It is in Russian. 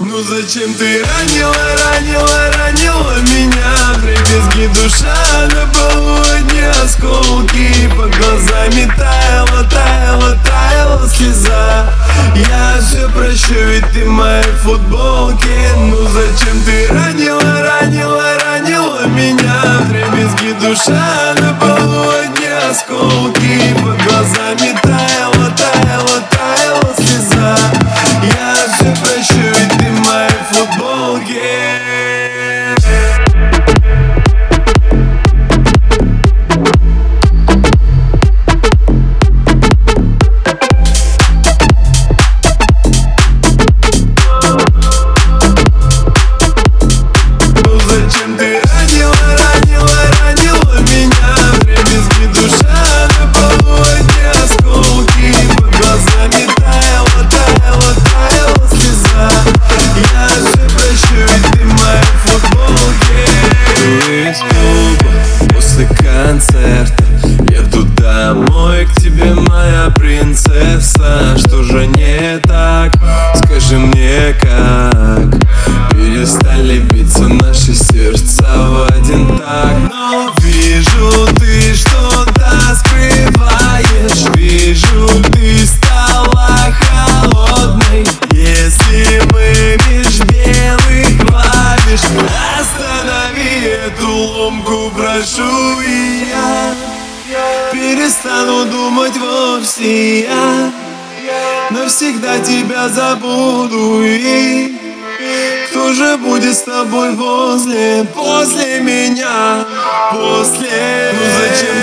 Ну зачем ты ранила, ранила, ранила меня? Дребезги душа на полу одни осколки По глазами таяла, таяла, таяла слеза. Я все прощу, ведь ты в моей футболке. Ну зачем ты ранила, ранила, ранила меня? Дребезги душа на полу одни осколки в моей футболке домой к тебе, моя принцесса. Что же не так? Скажи мне как? Перестали биться наши сердца в один так Но вижу, ты что-то скрываешь. Вижу, ты стала холодной. Если мы меж белых клавиш Останови эту ломку, прошу и я Перестану думать вовсе я. Навсегда тебя забуду и кто же будет с тобой возле, после меня, после. Ну зачем